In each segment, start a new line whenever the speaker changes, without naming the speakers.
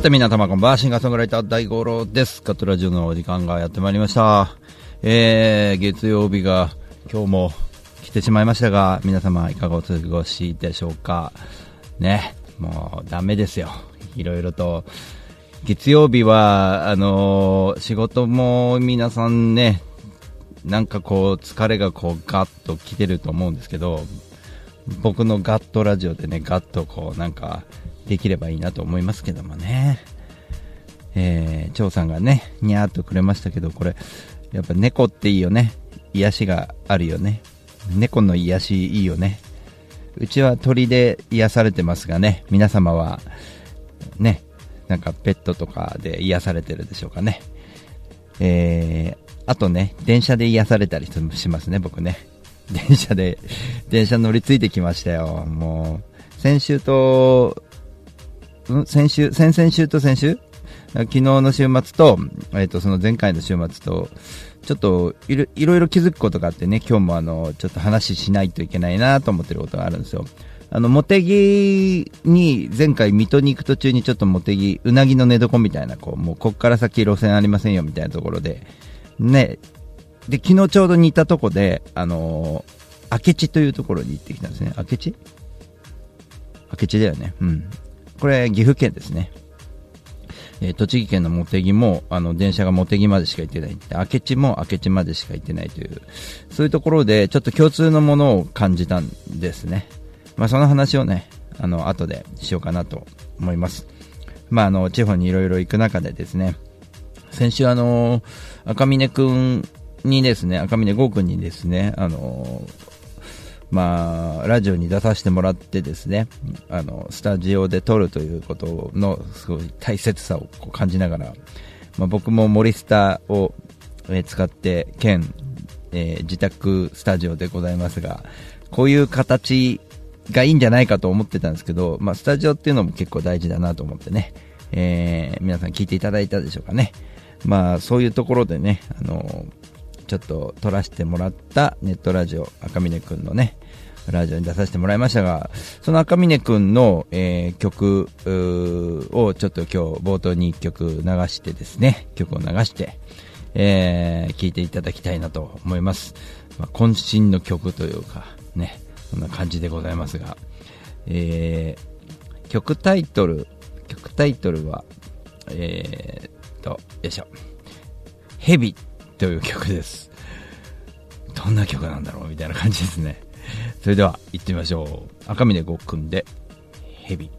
さて皆様こんばんは、シンガーソングライター大五郎です。カットラジオのお時間がやってまいりました。えー、月曜日が今日も来てしまいましたが、皆様いかがお過ごしでしょうか？ね、もうダメですよ。いろいろと。月曜日は、あのー仕事も皆さんね、なんかこう疲れがこうガッと来てると思うんですけど、僕のガットラジオでね、ガッとこうなんかできればいいなと思いますけどもね。えー、張さんがね、にゃーっとくれましたけど、これ、やっぱ猫っていいよね。癒しがあるよね。猫の癒しいいよね。うちは鳥で癒されてますがね、皆様は、ね、なんかペットとかで癒されてるでしょうかね。えー、あとね、電車で癒されたりしますね、僕ね。電車で、電車乗り継いできましたよ。もう、先週と、ん？先週、先々週と先週？昨日の週末と、えっ、と、その前回の週末と、ちょっといろいろ気づくことがあってね、今日もあの、ちょっと話しないといけないなと思ってることがあるんですよ。あの、モテギに、前回水戸に行く途中にちょっとモテギ、うなぎの寝床みたいな、こう、もうこっから先路線ありませんよみたいなところで、ね、で、昨日ちょうど似たとこで、あのー、明智というところに行ってきたんですね。明智？明智だよね。うん。これ、岐阜県ですね。えー栃木県の茂木も、あの、電車が茂木までしか行ってない。で明智も明智までしか行ってないという、そういうところで、ちょっと共通のものを感じたんですね。まあ、その話をね、あの、後でしようかなと思います。まあ、あの、地方にいろいろ行く中でですね、先週あの、赤峰くんにですね、赤峰剛くんにですね、あの、まあ、ラジオに出させてもらってですね、あの、スタジオで撮るということの、すごい大切さを感じながら、まあ、僕も森スタを、使って、兼、えー自宅スタジオでございますが、こういう形がいいんじゃないかと思ってたんですけど、まあ、スタジオっていうのも結構大事だなと思ってね、えー皆さん聞いていただいたでしょうかね。まあ、そういうところでね、あのちょっと撮らせてもらったネットラジオ、赤峰くんのね、ラジオに出させてもらいましたが、その赤峰くんの、えー曲をちょっと今日冒頭に1曲流してですね、曲を流して、えー聴いていただきたいなと思います。まあ、渾身の曲というか、ね、そんな感じでございますが、えー曲タイトル、曲タイトルは、えーっと、よいしょ。ヘビという曲です。どんな曲なんだろうみたいな感じですね。それでは行ってみましょう。赤嶺ごっくんで、ヘビ。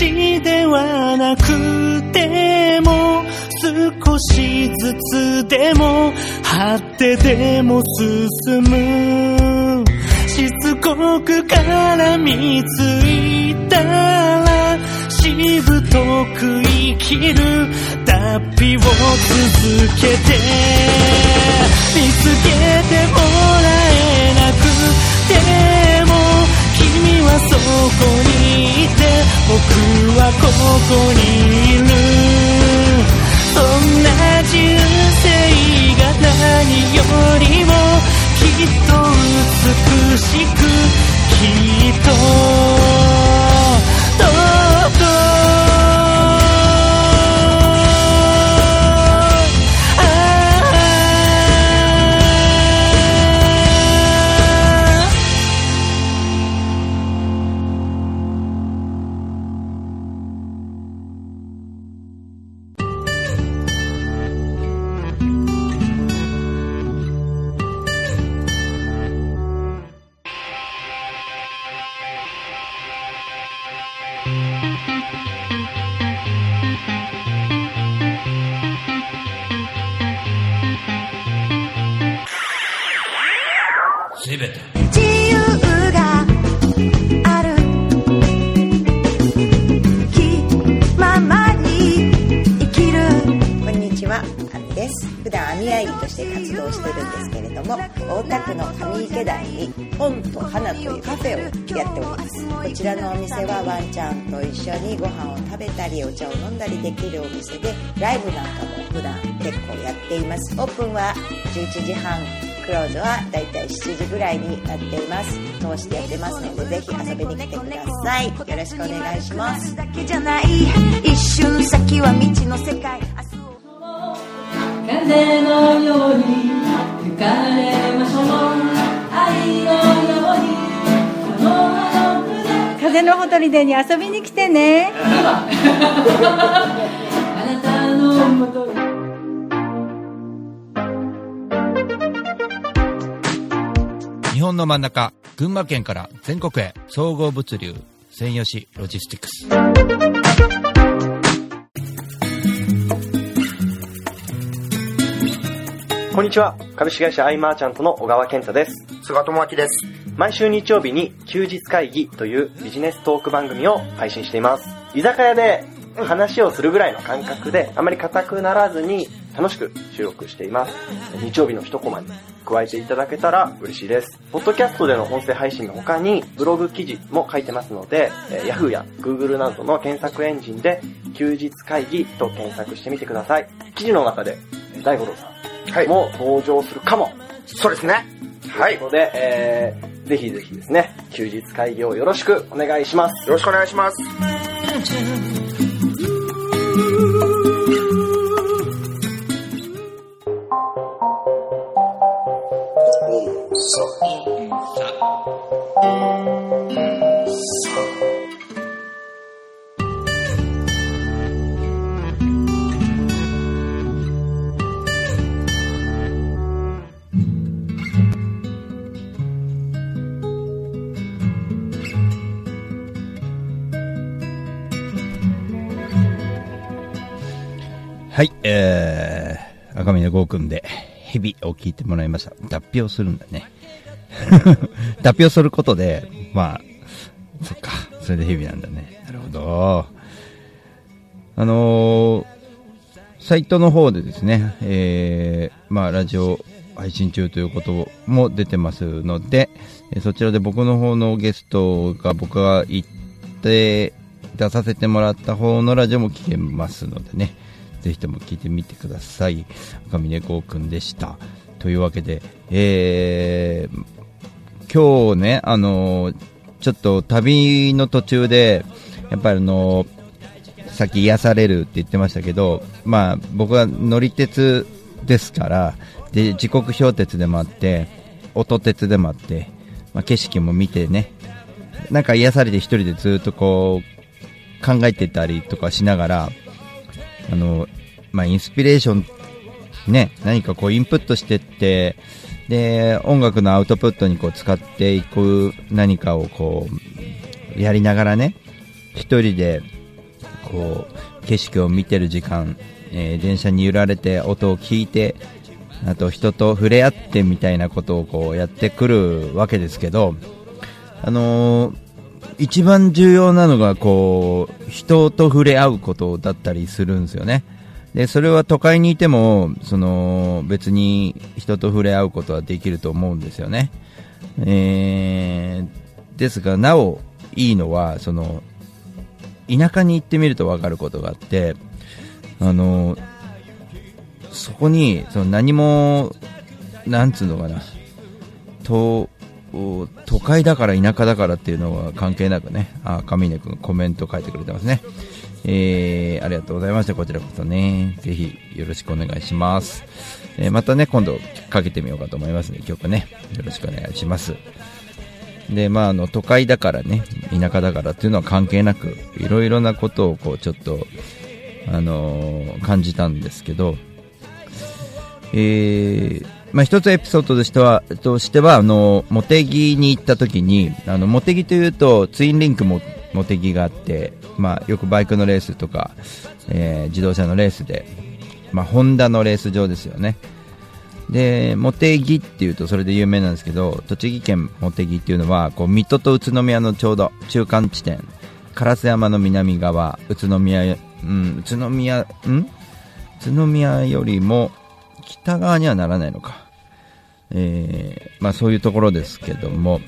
るい道ではなくても少しずつでも張ってでも進む。しつこく絡みついたらしぶとく生きる脱皮を続けて見つけてもらえなくて。そこにいて僕はここにいる。そんな人生が何よりもきっと美しくきっと
ですけれども、大田区の上池台に本と花というカフェをやっております。こちらのお店はワンちゃんと一緒にご飯を食べたりお茶を飲んだりできるお店で、ライブなんかも普段結構やっています。オープンは11時半。クローズはだいたい7時ぐらいになっています。通してやってますので、ぜひ遊びに来てください。よろしくお願いします。
一瞬先は未知の世界
風のように
風のほとりでに遊びに来てね
あなたのもとに
日本の真ん中、群馬県から全国へ、総合物流、専用紙ロジスティックス。
こんにちは。株式会社アイマーチャントの小川健太です。
菅智明です。
毎週日曜日に休日会議というビジネストーク番組を配信しています。居酒屋で話をするぐらいの感覚で、あまり硬くならずに楽しく収録しています。日曜日の一コマに加えていただけたら嬉しいです。ポッドキャストでの音声配信の他にブログ記事も書いてますので、えー Yahoo や Google などの検索エンジンで休日会議と検索してみてください。記事の中でえー大五郎さん
はい。
も登場するかも。
そうですね。はい。よ
ということで、えー、ぜひぜひですね、休日会議をよろしくお願いします。
ろしくお願いします。
はい、赤峰剛くんで、ヘビを聞いてもらいました。脱皮をするんだね。脱皮をすることで、まあ、そっか、それでヘビなんだね。なるほど。あのーサイトの方でですね、えー、まあ、ラジオ配信中ということも出てますので、えーそちらで僕の方のゲストが僕が行って出させてもらった方のラジオも聞けますのでね、ぜひとも聞いてみてください。赤嶺剛くんでした。というわけで、えー、今日ね、あのーちょっと旅の途中で、やっぱりあのーさっき癒されるって言ってましたけど、まあ僕は乗り鉄ですから、で、時刻表鉄でもあって、音鉄でもあって、まあ景色も見てね、なんか癒されて一人でずっとこう、考えてたりとかしながら、あの、まあインスピレーション、ね、何かこうインプットしてって、で、音楽のアウトプットにこう使っていく何かをこう、やりながらね、一人で、こう、景色を見てる時間、えー電車に揺られて音を聞いて、あと人と触れ合ってみたいなことをこうやってくるわけですけど、あのー一番重要なのがこう、人と触れ合うことだったりするんですよね。で、それは都会にいても、その、別に人と触れ合うことはできると思うんですよね。えー、ですが、なおいいのは、その、田舎に行ってみると分かることがあって、あの、そこに、その何も、なんつうのかな、都会だから田舎だからっていうのは関係なくね、あ、上根君コメント書いてくれてますね。えー、ありがとうございました。こちらこそね、ぜひよろしくお願いします。えーまたね、今度かけてみようかと思いますね、曲ね。よろしくお願いします。で、まあ、あの、都会だからね、田舎だからっていうのは関係なく、いろいろなことをこう、ちょっと、あのー感じたんですけど、えー、まあ、一つエピソードとしては、としては、あの、モテギに行った時に、あの、モテギというと、ツインリンクも、モテギがあって、まあ、よくバイクのレースとか、えー自動車のレースで、まあ、ホンダのレース場ですよね。で、モテギっていうとそれで有名なんですけど、栃木県モテギっていうのは、こう、水戸と宇都宮のちょうど中間地点、烏山の南側、宇都宮、うん、宇都宮、ん？宇都宮よりも北側にはならないのか。えーまあそういうところですけども、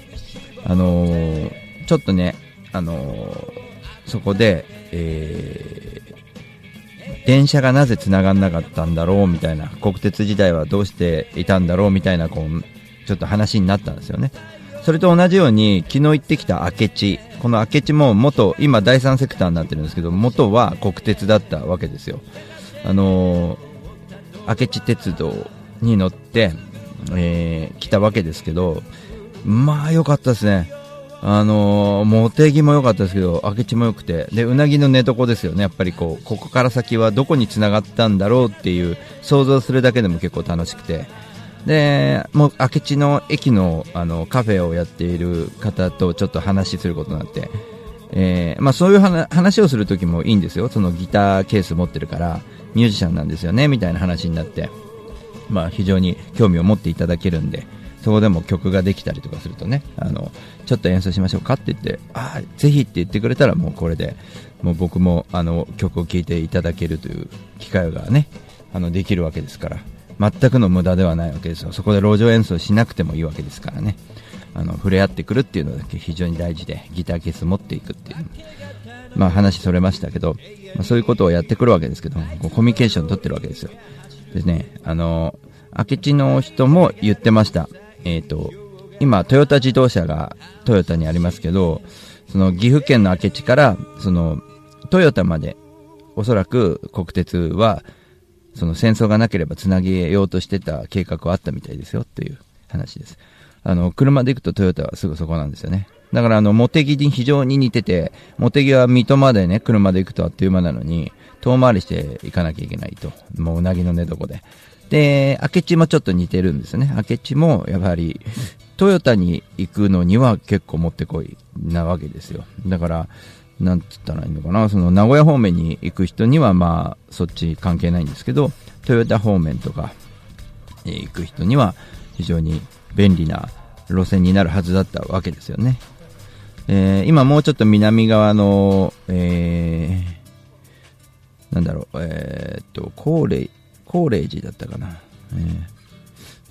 あのーちょっとね、あのーそこで、え電車がなぜ繋がんなかったんだろうみたいな、国鉄時代はどうしていたんだろうみたいな、こう、ちょっと話になったんですよね。それと同じように、昨日行ってきた明智。この明智も元、今第三セクターになってるんですけど、元は国鉄だったわけですよ。あの明智鉄道に乗って、えー来たわけですけど、まあ良かったですね。あのー、モテギも良かったですけど、明智も良くて、で、うなぎの寝床ですよね。やっぱりこう、ここから先はどこに繋がったんだろうっていう、想像するだけでも結構楽しくて。で、もう、明智の駅の、あの、カフェをやっている方とちょっと話することになって、えーまあそういう話をするときもいいんですよ。そのギターケース持ってるから、ミュージシャンなんですよね、みたいな話になって。まあ非常に興味を持っていただけるんで、そこでも曲ができたりとかするとね、あの、ちょっと演奏しましょうかって言って、ああ、ぜひって言ってくれたらもうこれで、もう僕もあの曲を聴いていただけるという機会がね、あの、できるわけですから、全くの無駄ではないわけですよ。そこで路上演奏しなくてもいいわけですからね。あの、触れ合ってくるっていうのだけ非常に大事で、ギターケース持っていくっていう。まあ話それましたけど、まあ、そういうことをやってくるわけですけど、コミュニケーション取ってるわけですよ。ですね、あの、明智の人も言ってました。えっ、と、今、トヨタ自動車がトヨタにありますけど、その岐阜県の明智から、その、トヨタまで、おそらく国鉄は、その戦争がなければつなげようとしてた計画はあったみたいですよっていう話です。あの、車で行くとトヨタはすぐそこなんですよね。だからあの、モテギに非常に似てて、モテギは水戸までね、車で行くとあっという間なのに、遠回りして行かなきゃいけないと。もううなぎの寝床で。で、明智もちょっと似てるんですね。明智も、やはり、トヨタに行くのには結構もってこいなわけですよ。だから、なんつったらいいのかな、その名古屋方面に行く人にはまあ、そっち関係ないんですけど、トヨタ方面とか、え行く人には非常に便利な路線になるはずだったわけですよね。えー今もうちょっと南側の、えーなんだろう、えーっと、高麗、高麗寺だったかな。えー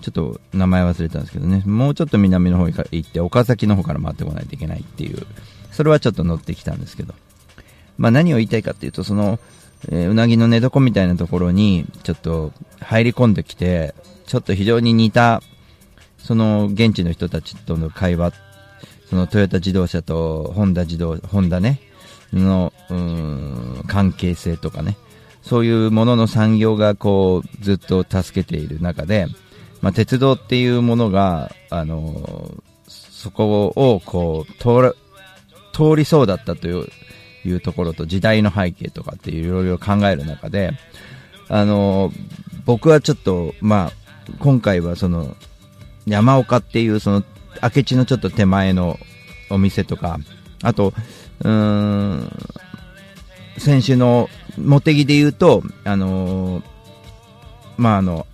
ちょっと名前忘れたんですけどね、もうちょっと南の方に行って、岡崎の方から回ってこないといけないっていう、それはちょっと乗ってきたんですけど、まあ何を言いたいかっていうと、その、えーうなぎの寝床みたいなところに、ちょっと入り込んできて、ちょっと非常に似た、その現地の人たちとの会話、そのトヨタ自動車とホンダ自動、ホンダね、の、うん、関係性とかね、そういうものの産業がこう、ずっと助けている中で、まあ、鉄道っていうものが、あのそこをこう、通、りそうだったといういうところと時代の背景とかっていういろいろ考える中で、あの僕はちょっと、まあ、今回はその、山岡っていうその、明智のちょっと手前のお店とか、あと、うん、先週の茂木で言うと、あのーまああの、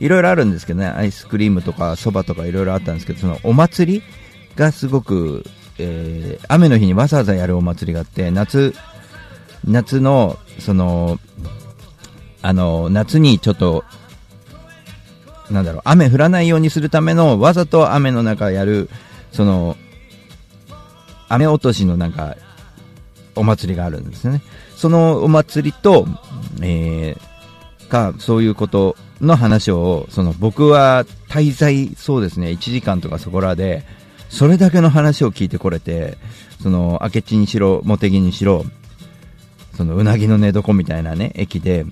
いろいろあるんですけどね、アイスクリームとか蕎麦とかいろいろあったんですけど、そのお祭りがすごく、えー雨の日にわざわざやるお祭りがあって、夏、夏の、その、あの、夏にちょっと、なんだろう、雨降らないようにするための、わざと雨の中やる、その、雨落としのなんか、お祭りがあるんですね。そのお祭りと、えー、か、そういうことの話を、その僕は滞在、そうですね、1時間とかそこらで、それだけの話を聞いてこれて、その、明智にしろ、茂木にしろ、その、うなぎの寝床みたいなね、駅で、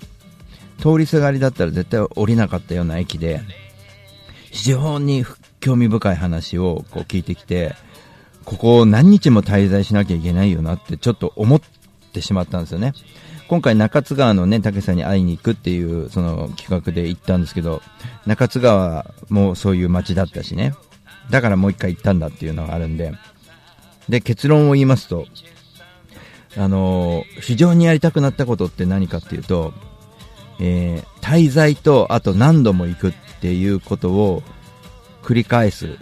通りすがりだったら絶対降りなかったような駅で、非常に興味深い話をこう聞いてきて、ここを何日も滞在しなきゃいけないよなってちょっと思ってしまったんですよね。今回中津川のね、竹さんに会いに行くっていうその企画で行ったんですけど、中津川もそういう街だったしね。だからもう一回行ったんだっていうのがあるんで。で、結論を言いますと、あのー非常にやりたくなったことって何かっていうと、えー滞在と、あと何度も行くっていうことを繰り返す。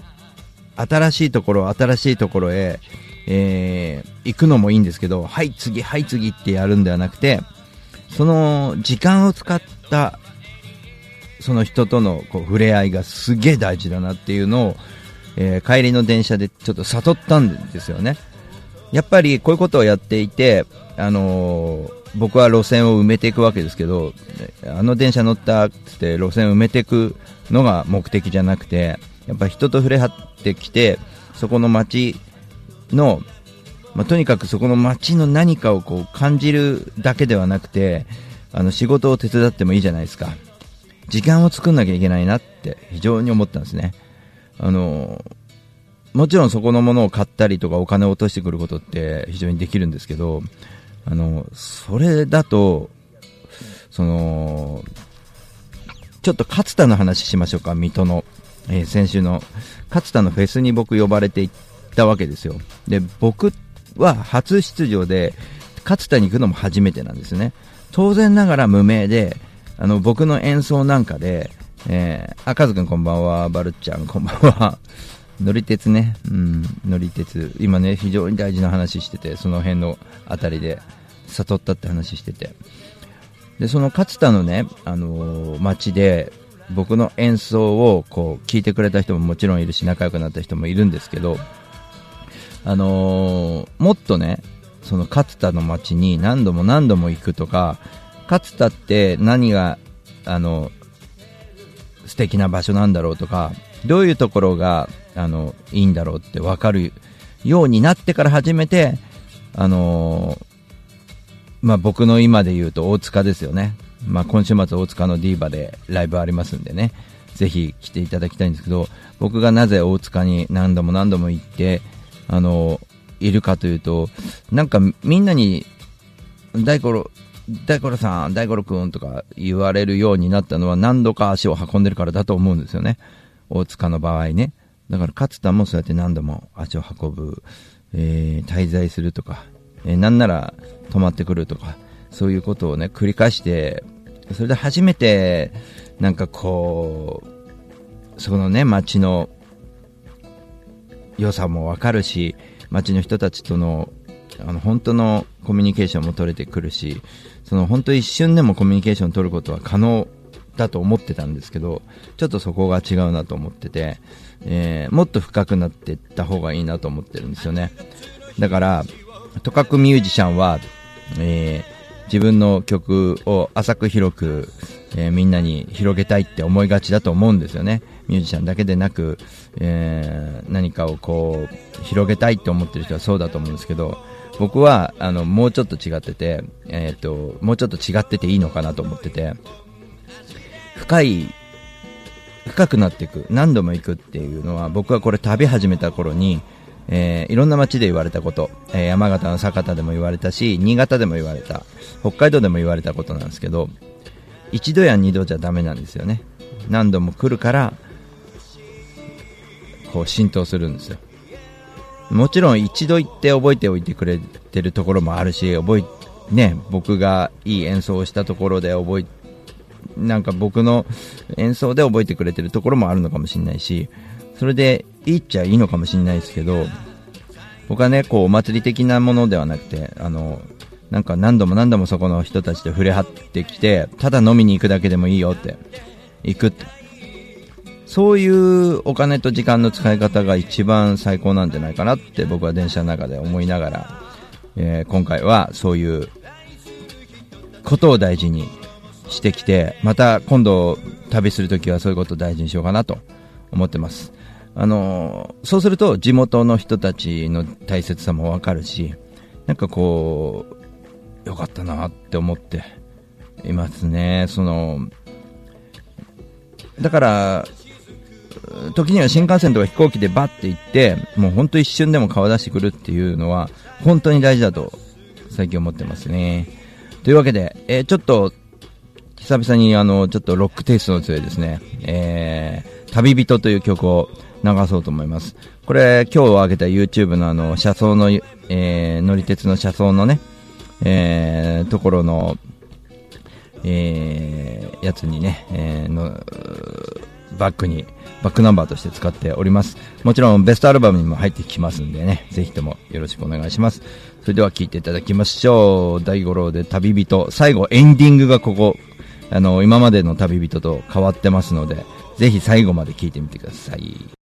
新しいところ、新しいところへ、えー行くのもいいんですけど、はい次、はい次ってやるんではなくて、その時間を使った、その人とのこう触れ合いがすげえ大事だなっていうのを、えー帰りの電車でちょっと悟ったんですよね。やっぱりこういうことをやっていて、あのー僕は路線を埋めていくわけですけど、あの電車乗ったっつって路線を埋めていくのが目的じゃなくて、やっぱ人と触れ合ってきて、そこの街の、まあ、とにかくそこの街の何かをこう感じるだけではなくて、あの仕事を手伝ってもいいじゃないですか。時間を作んなきゃいけないなって非常に思ったんですね。あのもちろんそこのものを買ったりとかお金を落としてくることって非常にできるんですけど、あの、それだと、その、ちょっと勝田の話しましょうか、水戸の。えー先週の、勝田のフェスに僕呼ばれて行ったわけですよ。で、僕は初出場で、勝田に行くのも初めてなんですね。当然ながら無名で、あの、僕の演奏なんかで、えー、あ、カズくんこんばんは、バルちゃんこんばんは。乗り鉄ね、うん、乗り鉄。今ね、非常に大事な話してて、その辺のあたりで悟ったって話してて。で、その勝田のね、あのー街で、僕の演奏をこう聞いてくれた人ももちろんいるし、仲良くなった人もいるんですけど、あのーもっとね、その勝田の街に何度も何度も行くとか、勝田って何が、あの、素敵な場所なんだろうとか、どういうところが、あの、いいんだろうって分かるようになってから初めて、あのーまあ、僕の今で言うと大塚ですよね。まあ、今週末大塚のディーバでライブありますんでね。ぜひ来ていただきたいんですけど、僕がなぜ大塚に何度も何度も行って、あのいるかというと、なんかみんなに、大五郎、大五郎さん、大五郎くんとか言われるようになったのは何度か足を運んでるからだと思うんですよね。大塚の場合ね。だから勝田もそうやって何度も足を運ぶ、えー滞在するとか、えーなんなら泊まってくるとか、そういうことをね、繰り返して、それで初めて、なんかこう、そのね、街の良さもわかるし、街の人たちとの、あの、本当のコミュニケーションも取れてくるし、その本当一瞬でもコミュニケーション取ることは可能だと思ってたんですけど、ちょっとそこが違うなと思ってて、えーもっと深くなっていった方がいいなと思ってるんですよね。だから、とかくミュージシャンは、え自分の曲を浅く広く、えーみんなに広げたいって思いがちだと思うんですよね。ミュージシャンだけでなく、えー何かをこう、広げたいって思ってる人はそうだと思うんですけど、僕は、あの、もうちょっと違ってて、えっ、と、もうちょっと違ってていいのかなと思ってて、深い、深くなっていく、何度も行くっていうのは、僕はこれ旅始めた頃に、えーいろんな街で言われたこと、えー山形の酒田でも言われたし、新潟でも言われた、北海道でも言われたことなんですけど、一度や二度じゃダメなんですよね。何度も来るから、こう浸透するんですよ。もちろん一度行って覚えておいてくれてるところもあるし、覚え、ね、僕がいい演奏をしたところで覚え、なんか僕の演奏で覚えてくれてるところもあるのかもしれないし、それでいいっちゃいいのかもしれないですけど、僕はね、こう、お祭り的なものではなくて、あの、なんか何度も何度もそこの人たちと触れ合ってきて、ただ飲みに行くだけでもいいよって、行くって。そういうお金と時間の使い方が一番最高なんじゃないかなって僕は電車の中で思いながら、えー今回はそういうことを大事にしてきて、また今度旅するときはそういうことを大事にしようかなと思ってます。あのそうすると地元の人たちの大切さもわかるし、なんかこう、よかったなって思っていますね。その、だから、時には新幹線とか飛行機でバッて行って、もう本当一瞬でも顔出してくるっていうのは、本当に大事だと最近思ってますね。というわけで、えーちょっと、久々にあの、ちょっとロックテイストの強いですね、えー、旅人という曲を流そうと思います。これ、今日上げた YouTube のあの、車窓の、えー、乗り鉄の車窓のね、えー、ところの、えー、やつにね、えー、の、バックに、バックナンバーとして使っております。もちろんベストアルバムにも入ってきますんでね、ぜひともよろしくお願いします。それでは聴いていただきましょう。大五郎で旅人。最後エンディングがここ、あの、今までの旅人と変わってますので、ぜひ最後まで聴いてみてください。
「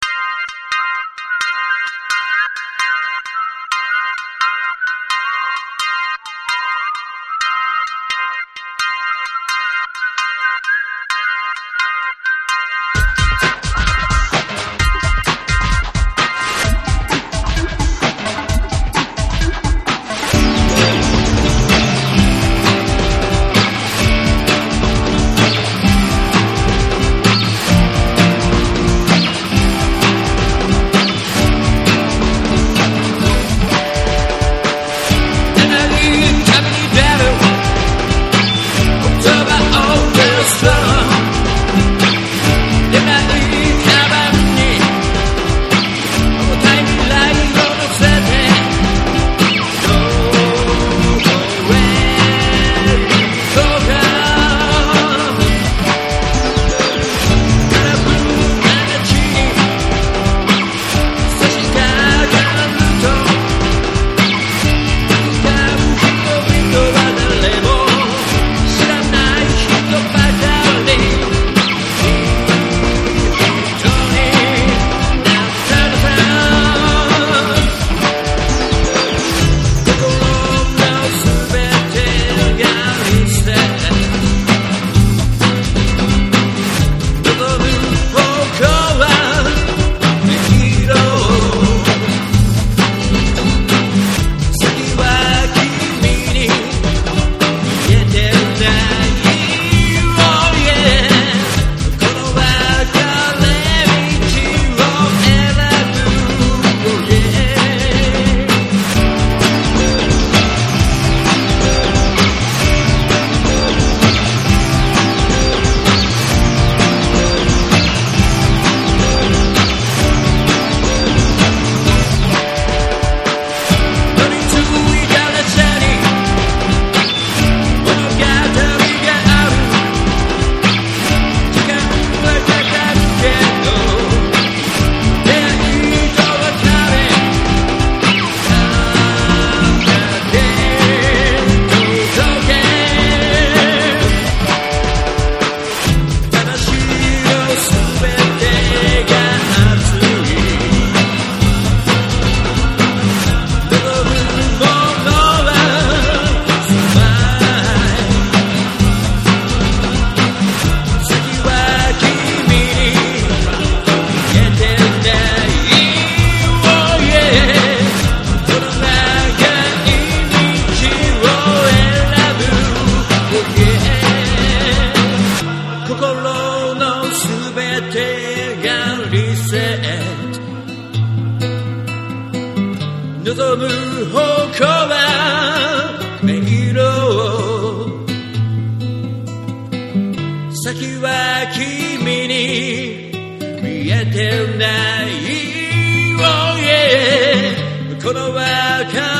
て